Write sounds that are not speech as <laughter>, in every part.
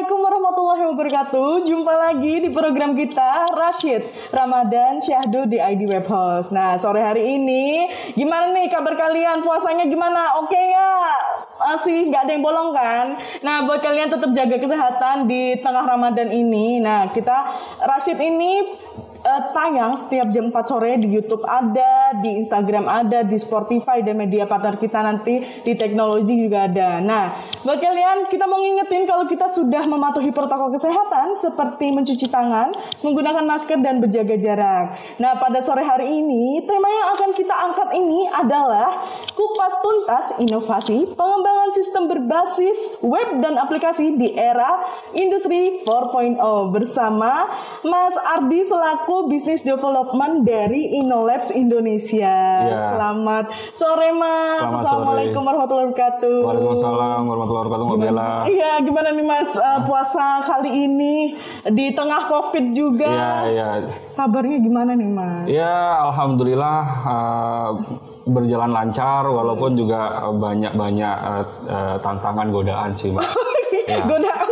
Assalamualaikum warahmatullahi wabarakatuh. Jumpa lagi di program kita Rashid Ramadan Syahdu di ID Web Host. Nah, sore hari ini gimana nih kabar kalian? Puasanya gimana? Oke ya? Masih nggak ada yang bolong kan? Nah, buat kalian tetap jaga kesehatan di tengah Ramadan ini. Nah, kita Rashid ini eh, tayang setiap jam 4 sore di YouTube ada, di Instagram ada, di Spotify dan media partner kita nanti di teknologi juga ada. Nah, buat kalian kita mau ngingetin kalau kita sudah mematuhi protokol kesehatan seperti mencuci tangan, menggunakan masker dan berjaga jarak. Nah, pada sore hari ini tema yang akan kita angkat ini adalah kupas tuntas inovasi pengembangan sistem berbasis web dan aplikasi di era industri 4.0 bersama Mas Ardi selaku Business Development dari Inolabs Indonesia. Ya. Selamat sore Mas. Selamat Assalamualaikum sore. warahmatullahi wabarakatuh. Waalaikumsalam warahmatullahi wabarakatuh Mbak Bella. Iya, gimana nih Mas uh, puasa kali ini di tengah Covid juga? Iya, iya. Kabarnya gimana nih Mas? Ya, alhamdulillah uh, berjalan lancar walaupun juga banyak-banyak uh, uh, tantangan godaan sih, Mbak. <laughs> Godaan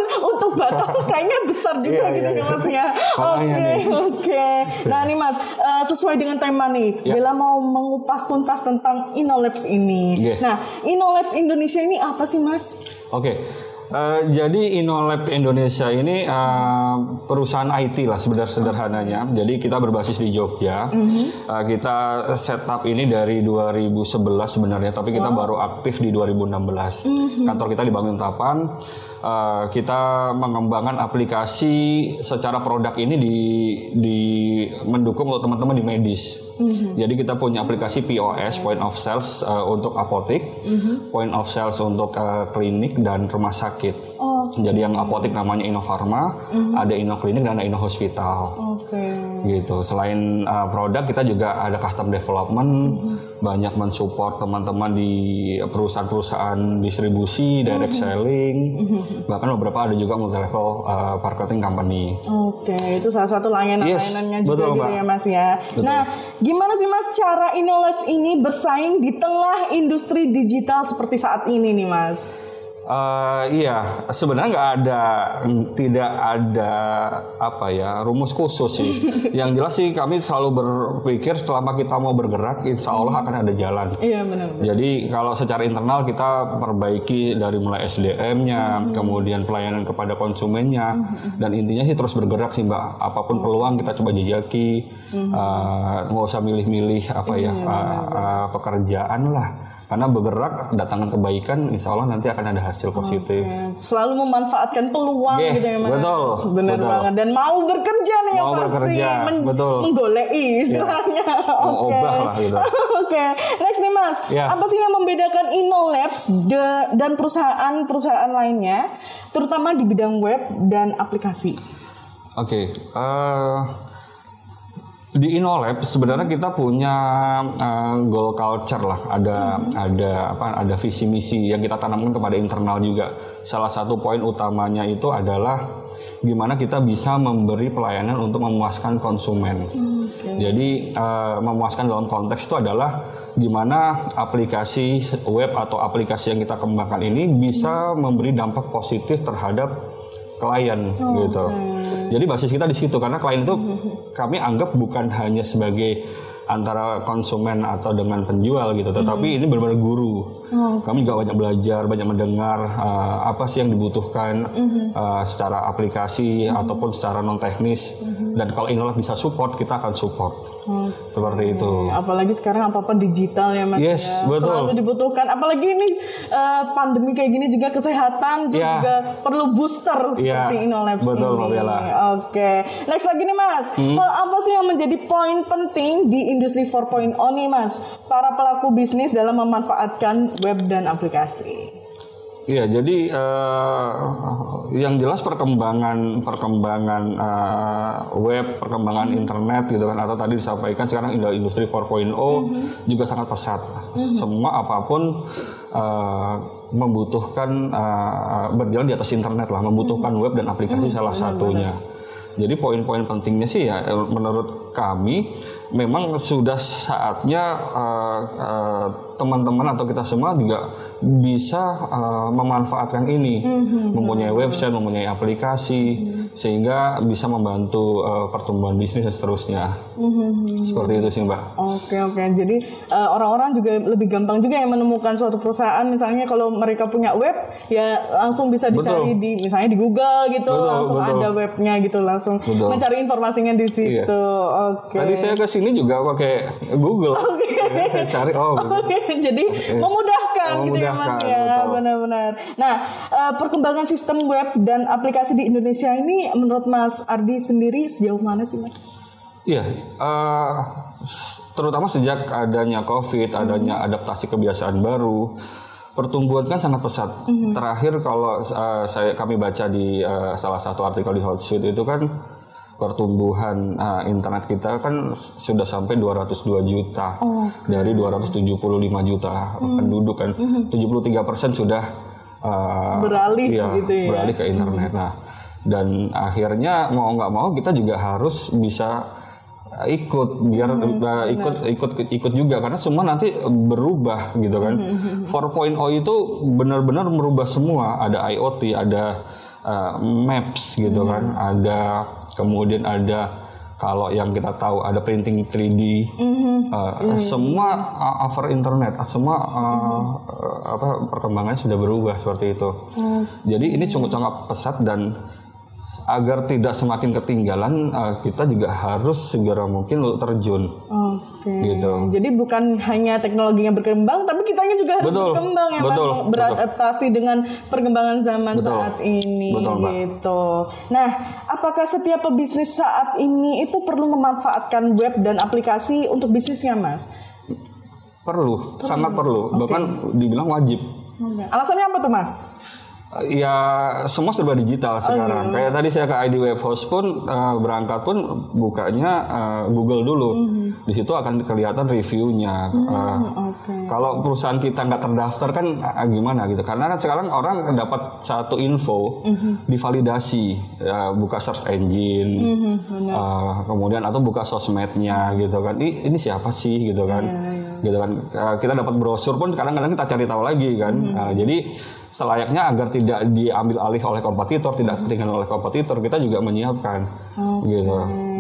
batal kayaknya besar juga Iya, gitu iya, ya Mas ya. Oke, oke. Nah nih Mas, uh, sesuai dengan tema nih, Ya. Bella mau mengupas tuntas tentang Inolabs ini. Iya. Nah, Inolabs Indonesia ini apa sih Mas? Oke. Eh, jadi Inolab Indonesia ini eh, perusahaan IT lah sebenarnya sederhananya. Jadi kita berbasis di Jogja. Eh, kita setup ini dari 2011 sebenarnya, tapi kita baru aktif di 2016. Kantor kita di Banguntapan. Eh, kita mengembangkan aplikasi secara produk ini di di mendukung untuk teman-teman di medis. Jadi kita punya aplikasi POS (Point of Sales) eh, untuk apotek, Point of Sales untuk eh, klinik dan rumah sakit. Oh, Jadi yang apotek namanya Innofarma, ada Innoklinik dan ada Inno Hospital. oke. Gitu. Selain uh, produk kita juga ada custom development, banyak mensupport teman-teman di perusahaan-perusahaan distribusi, direct selling, bahkan beberapa ada juga multi level uh, marketing company. Oke, itu salah satu layanan-layanannya Yes, juga betul, gitu ya Mas ya. Nah, gimana sih Mas cara Inolabs ini bersaing di tengah industri digital seperti saat ini nih Mas? Eh, iya, sebenarnya nggak ada, tidak ada apa ya rumus khusus sih. <laughs> Yang jelas sih kami selalu berpikir selama kita mau bergerak, insya Allah akan ada jalan. Iya benar. Jadi kalau secara internal kita perbaiki dari mulai SDM-nya, kemudian pelayanan kepada konsumennya, dan intinya sih terus bergerak sih mbak. Apa pun peluang kita coba jajaki, Eh, nggak usah milih-milih apa ya eh, eh, pekerjaan lah. Karena bergerak datangkan kebaikan, insya Allah nanti akan ada hasil positif. Selalu memanfaatkan peluang Yeah, gitu ya Mas. betul, Benar betul. banget dan mau bekerja nih yang Mau pasti. bekerja, betul. Iya. Menggolei istilahnya. Mau Oke. lah gitu. <laughs> Oke, next nih Mas. Ya. Apa sih yang membedakan Inolabs de- dan perusahaan-perusahaan lainnya, terutama di bidang web dan aplikasi? Oke, eh, di Inolab sebenarnya kita punya eh, goal culture lah, ada ada apa, ada visi misi yang kita tanamkan kepada internal juga. Salah satu poin utamanya itu adalah gimana kita bisa memberi pelayanan untuk memuaskan konsumen. Jadi eh, memuaskan dalam konteks itu adalah gimana aplikasi web atau aplikasi yang kita kembangkan ini bisa memberi dampak positif terhadap klien gitu. Jadi basis kita di situ karena klien itu kami anggap bukan hanya sebagai antara konsumen atau dengan penjual gitu, tetapi ini benar-benar guru. Kami juga banyak belajar, banyak mendengar uh, apa sih yang dibutuhkan uh, secara aplikasi ataupun secara non teknis. Dan kalau Inolab bisa support, kita akan support. Seperti itu. Apalagi sekarang apa-apa digital ya Mas Yes, ya. betul. Selalu dibutuhkan. Apalagi ini eh, pandemi kayak gini juga kesehatan Ya. juga perlu booster seperti Ya, Inolabs betul, ini. Bella. Oke. Next lagi nih Mas. Hal apa sih yang menjadi poin penting di industri 4.0 nih Mas? Para pelaku bisnis dalam memanfaatkan web dan aplikasi. Iya, jadi eh, yang jelas perkembangan perkembangan eh, web, perkembangan internet gitu kan atau tadi disampaikan sekarang indu- industri 4.0 juga sangat pesat. Semua apa pun uh, membutuhkan uh, berjalan di atas internet lah, membutuhkan web dan aplikasi salah satunya. Jadi poin-poin pentingnya sih ya menurut kami memang sudah saatnya uh, uh, teman-teman atau kita semua juga bisa uh, memanfaatkan ini, Mhm. mempunyai website, mempunyai aplikasi sehingga bisa membantu uh, pertumbuhan bisnis dan seterusnya. Mhm. Seperti itu sih Mbak. Oke oke, jadi eh, orang-orang juga lebih gampang juga yang menemukan suatu perusahaan misalnya kalau mereka punya web ya langsung bisa dicari di misalnya di Google gitu Betul, langsung betul. ada webnya gitu langsung Betul. mencari informasinya di situ. Iya. Oke. Tadi saya ke sini juga pakai Google. <laughs> Ya, saya cari oh. Oke, jadi memudahkan, gitu ya mas Memudahkan, ya, benar-benar. Nah, eh, perkembangan sistem web dan aplikasi di Indonesia ini menurut Mas Ardi sendiri sejauh mana sih mas? Iya, s- terutama sejak adanya COVID, adanya adaptasi kebiasaan baru, pertumbuhan kan sangat pesat. Terakhir kalau eh, saya kami baca di eh, salah satu artikel di Hotsuite itu kan pertumbuhan eh, internet kita kan sudah sampai 202 juta. Dari 275 juta penduduk kan, 73 persen sudah eh, Beralih iya, gitu ya. beralih ke internet. Nah, dan akhirnya mau nggak mau kita juga harus bisa uh, ikut biar uh, ikut ikut ikut juga karena semua nanti berubah gitu kan. 4.0 itu benar-benar merubah semua. Ada IoT, ada uh, maps gitu kan, ada kemudian ada kalau yang kita tahu ada printing 3D, uh, semua uh, over internet, semua uh, uh, apa perkembangannya sudah berubah seperti itu. Jadi ini sungguh sangat pesat dan agar tidak semakin ketinggalan, uh, kita juga harus segera mungkin untuk terjun. Oke. Gitu. Jadi bukan hanya teknologinya berkembang, tapi kitanya juga harus Betul, berkembang ya, betul, mau beradaptasi dengan perkembangan zaman Betul. saat ini, Betul, Mbak. gitu. Nah, apakah setiap pebisnis saat ini itu perlu memanfaatkan web dan aplikasi untuk bisnisnya, Mas? Perlu, sangat perlu, bahkan dibilang wajib. Alasannya apa tuh, Mas? Ya semua serba digital sekarang. Kayak tadi saya ke ID Web Host pun eh, berangkat pun bukanya eh, Google dulu. Di situ akan kelihatan reviewnya. Eh, Oke. Kalau perusahaan kita nggak terdaftar kan eh, gimana gitu? Karena kan sekarang orang dapat satu info divalidasi, ya, buka search engine, eh, kemudian atau buka sosmednya gitu kan. Ini, ini siapa sih gitu kan? Gitu kan. Eh, kita dapat brosur pun kadang-kadang kita cari tahu lagi kan. Eh, jadi selayaknya agar tidak diambil alih oleh kompetitor, tidak ketinggalan oleh kompetitor, kita juga menyiapkan gitu.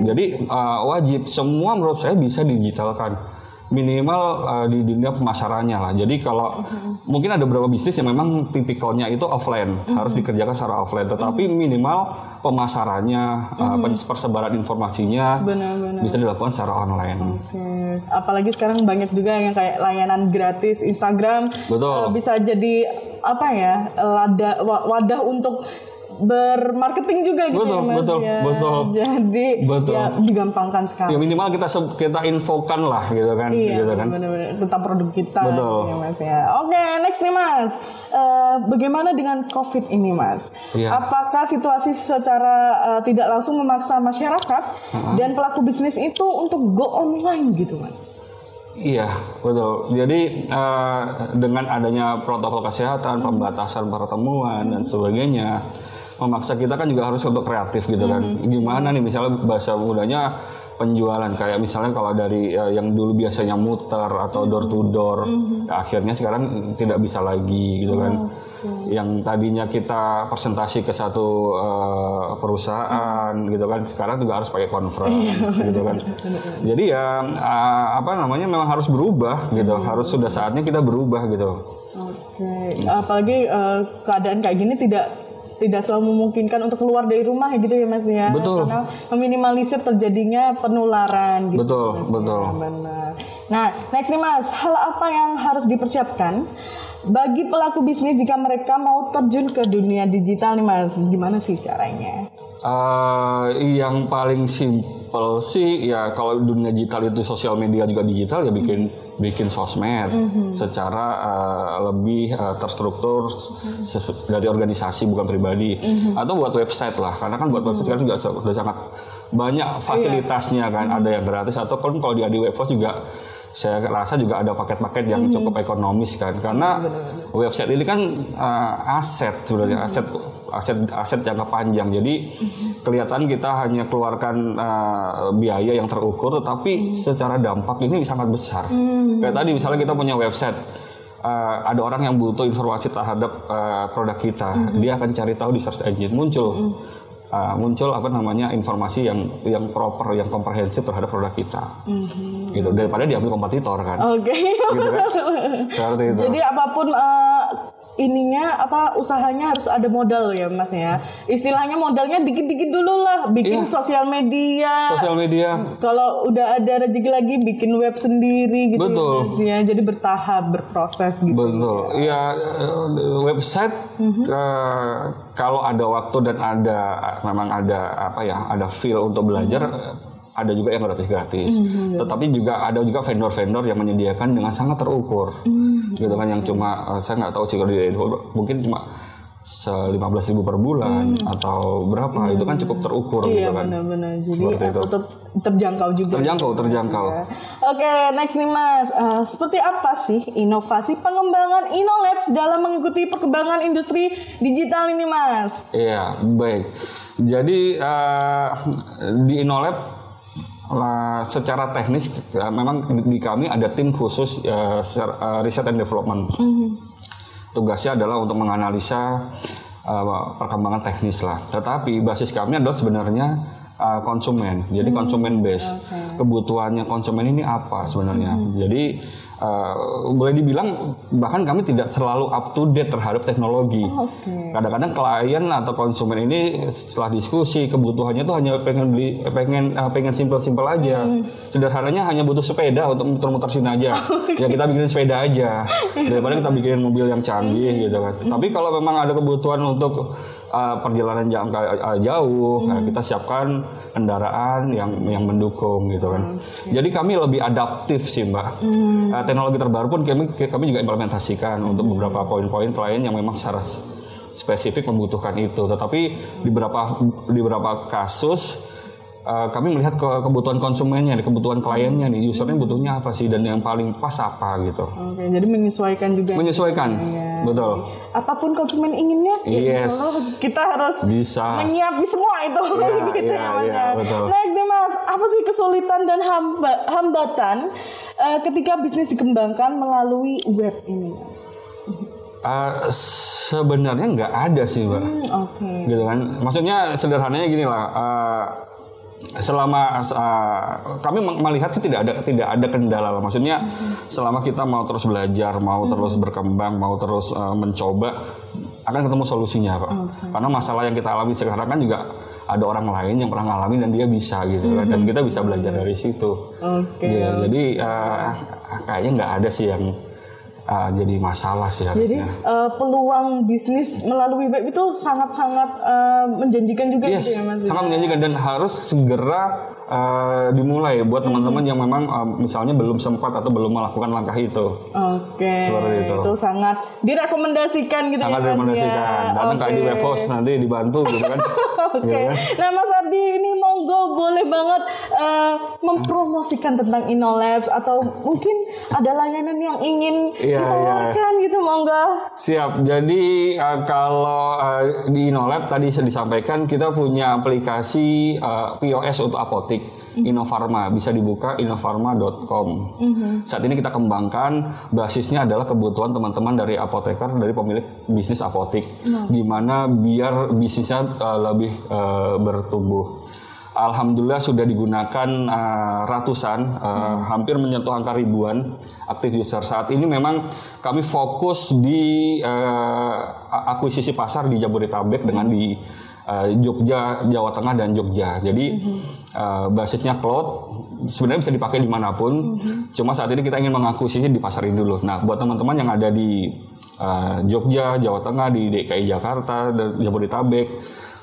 Jadi eh, wajib semua menurut saya bisa digitalkan minimal uh, di dunia pemasarannya lah. Jadi kalau mungkin ada beberapa bisnis yang memang tipikalnya itu offline, harus dikerjakan secara offline. Tetapi minimal pemasarannya, uh, pen- persebaran informasinya Benar-benar. bisa dilakukan secara online. Oke. Apalagi sekarang banyak juga yang kayak layanan gratis Instagram Betul. eh, bisa jadi apa ya lada, wa- wadah untuk bermarketing juga gitu Betul, ya Mas betul, ya. betul. Jadi Betul. ya digampangkan sekali. Ya minimal kita kita infokan lah gitu kan, Iya, gitu kan. benar-benar tentang produk kita Betul. ya Mas ya. Oke, next nih Mas. Eh, bagaimana dengan COVID ini Mas? Iya. Apakah situasi secara eh, tidak langsung memaksa masyarakat dan pelaku bisnis itu untuk go online gitu Mas? Iya, betul. Jadi eh, dengan adanya protokol kesehatan, pembatasan pertemuan dan sebagainya, memaksa kita kan juga harus untuk kreatif gitu kan. Gimana nih misalnya bahasa mudanya penjualan. Kayak misalnya kalau dari eh, yang dulu biasanya muter atau door to door, ya akhirnya sekarang tidak bisa lagi gitu kan. Yang tadinya kita presentasi ke satu eh, perusahaan gitu kan, sekarang juga harus pakai conference gitu kan. <laughs> Jadi ya eh, apa namanya memang harus berubah gitu, harus sudah saatnya kita berubah gitu. Oke, apalagi eh, keadaan kayak gini tidak tidak selalu memungkinkan untuk keluar dari rumah ya gitu ya Mas ya. Betul. Karena meminimalisir terjadinya penularan gitu. Betul, Mas, betul. Ya, benar. Nah, next nih Mas, hal apa yang harus dipersiapkan bagi pelaku bisnis jika mereka mau terjun ke dunia digital nih Mas? Gimana sih caranya? Eh, yang paling simpel sih ya kalau dunia digital itu sosial media juga digital ya bikin bikin sosmed. Secara eh, lebih eh, terstruktur ses- dari organisasi bukan pribadi. Atau buat website lah karena kan buat website kan juga sudah sangat banyak fasilitasnya kan ada yang gratis. Atau kan kalau di Adi Webhouse juga saya rasa juga ada paket-paket yang Hmm. cukup ekonomis kan. Karena website ini kan uh, aset sebenarnya Hmm. aset aset aset jangka panjang. Jadi kelihatan kita hanya keluarkan uh, biaya yang terukur tetapi secara dampak ini sangat besar. Kayak tadi misalnya kita punya website uh, ada orang yang butuh informasi terhadap uh, produk kita. Dia akan cari tahu di search engine muncul. Uh, muncul apa namanya informasi yang yang proper yang komprehensif terhadap produk kita. Gitu. Daripada diambil kompetitor kan. Oke. gitu kan. <laughs> Seperti itu. Jadi apa pun eh, ininya apa usahanya harus ada modal ya Mas ya. Istilahnya modalnya dikit-dikit dulu lah, bikin Iya. sosial media. sosial media Kalau udah ada rezeki lagi bikin web sendiri gitu Betul. ya, Mas ya. Jadi bertahap, berproses gitu. Betul. Ya eh, website eh, kalau ada waktu dan ada memang ada apa ya, ada feel untuk belajar eh, ada juga yang gratis-gratis. Tetapi juga ada juga vendor-vendor yang menyediakan dengan sangat terukur. Gitu kan yang cuma eh, saya nggak tahu sih kalau di mungkin cuma se 15.000 ribu per bulan atau berapa itu kan cukup terukur Iya gitu kan. benar-benar. Jadi eh, itu. tetap terjangkau juga. Terjangkau, terjangkau. Ya. Oke, next nih Mas. Eh, seperti apa sih inovasi pengembangan Inolabs dalam mengikuti perkembangan industri digital ini, Mas? Iya, baik. Jadi eh, di Inolab lah, secara teknis eh, memang di kami ada tim khusus eh, ser- eh, riset and development. Tugasnya adalah untuk menganalisa eh, perkembangan teknis lah. Tetapi basis kami adalah sebenarnya eh, konsumen. Jadi konsumen base. Kebutuhannya konsumen ini apa sebenarnya? Jadi eh, boleh dibilang bahkan kami tidak selalu up to date terhadap teknologi. Oke. Kadang-kadang klien atau konsumen ini setelah diskusi kebutuhannya tuh hanya pengen beli pengen eh, pengen simpel-simpel aja. Sederhananya hanya butuh sepeda untuk muter-muter sini aja. <laughs> Ya kita bikinin sepeda aja <laughs> daripada kita bikinin mobil yang canggih gitu kan. Tapi kalau memang ada kebutuhan untuk eh, perjalanan jangka eh, jauh, nah, kita siapkan kendaraan yang yang mendukung gitu kan. Jadi kami lebih adaptif sih, Mbak. Eh, teknologi terbaru pun kami kami juga implementasikan untuk beberapa poin-poin klien yang memang secara spesifik membutuhkan itu. Tetapi di beberapa di beberapa kasus eh, kami melihat ke kebutuhan konsumennya, kebutuhan kliennya nih, usernya butuhnya apa sih dan yang paling pas apa gitu. Oke, jadi menyesuaikan juga. Menyesuaikan, Iya. betul. Apa pun konsumen inginnya, ya Yes. Allah kita harus Bisa. menyiapkan semua itu Iya, <laughs> gitu iya, ya Mas iya, ya. betul. Next nih Mas, apa sih kesulitan dan hamba- hambatan eh, ketika bisnis dikembangkan melalui web ini Mas? Eh, sebenarnya nggak ada sih, Mbak. Hmm, Oke. gitu kan maksudnya sederhananya gini lah eh, selama eh, kami sih tidak ada tidak ada kendala lah. Maksudnya selama kita mau terus belajar mau terus berkembang mau terus eh, mencoba akan ketemu solusinya kok karena masalah yang kita alami sekarang kan juga ada orang lain yang pernah ngalamin dan dia bisa gitu kan dan kita bisa belajar dari situ. Oke. Gitu. jadi eh, kayaknya nggak ada sih yang eh, jadi masalah sih Jadi harusnya eh, peluang bisnis melalui web itu sangat-sangat eh, menjanjikan juga Yes, gitu ya Mas. sangat menjanjikan dan harus segera uh, dimulai buat teman-teman yang memang uh, misalnya belum sempat atau belum melakukan langkah itu. Oke. Seperti itu. sangat direkomendasikan gitu Sangat ya Mas direkomendasikan. ya. Datang ke Oke. ID Webhouse nanti dibantu gitu kan. <laughs> Oke. Gitu kan. Nah, Mas Ardi ini monggo boleh banget eh, mempromosikan tentang Inolabs atau mungkin ada layanan yang ingin Iya, ditawarkan gitu monggo. Siap. Jadi uh, kalau uh, di Inolab tadi sudah disampaikan kita punya aplikasi uh, POS untuk apotik Innofarma bisa dibuka innofarma.com. Saat ini kita kembangkan basisnya adalah kebutuhan teman-teman dari apoteker dari pemilik bisnis apotik. Gimana biar bisnisnya uh, lebih uh, bertumbuh. Alhamdulillah sudah digunakan uh, ratusan, uh, hampir menyentuh angka ribuan aktif user. Saat ini memang kami fokus di uh, akuisisi pasar di Jabodetabek dengan di uh, Jogja, Jawa Tengah dan Jogja. Jadi uh, basisnya cloud sebenarnya bisa dipakai di mana pun. Cuma saat ini kita ingin mengakuisisi di pasar ini dulu. Nah, buat teman-teman yang ada di uh, Jogja, Jawa Tengah, di DKI Jakarta dan Jabodetabek,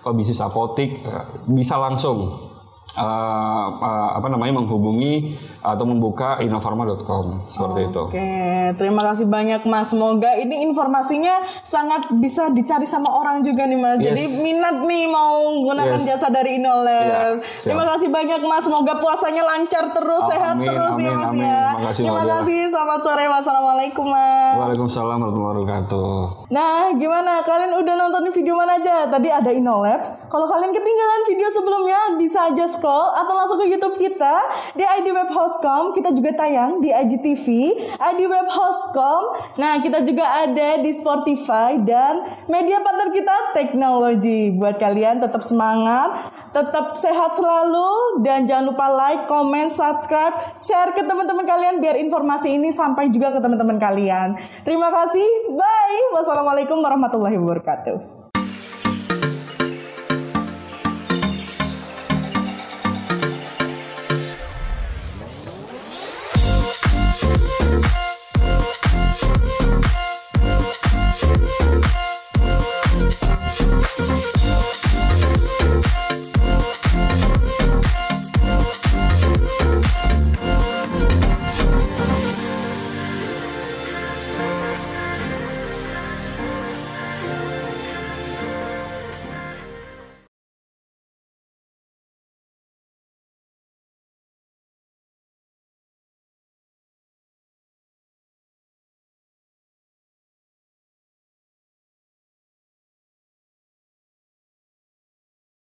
kalau bisnis apotik bisa langsung uh, uh, apa namanya menghubungi atau membuka innofarma.com seperti itu. Oke, terima kasih banyak Mas. Semoga ini informasinya sangat bisa dicari sama orang juga nih Mas. Jadi Yes. minat nih mau menggunakan Yes. jasa dari Inolab. Siap. terima kasih banyak Mas. Semoga puasanya lancar terus, Amin, sehat terus ya amin, Mas amin. ya. Terima Nadia. kasih. Selamat sore. Wassalamualaikum Mas. Waalaikumsalam warahmatullahi wabarakatuh. Nah, gimana? Kalian udah nonton video mana aja? Tadi ada InnoLabs. Kalau kalian ketinggalan video sebelumnya, bisa aja scroll atau langsung ke YouTube kita di ID Web Hostcom. Kita juga tayang di IGTV, ID Web Hostcom. Nah, kita juga ada di Spotify dan media partner kita teknologi. Buat kalian tetap semangat, tetap sehat selalu dan jangan lupa like, comment, subscribe, share ke teman-teman kalian biar informasi ini sampai juga ke teman-teman kalian. Terima kasih. Bye. Wassalamualaikum warahmatullahi wabarakatuh.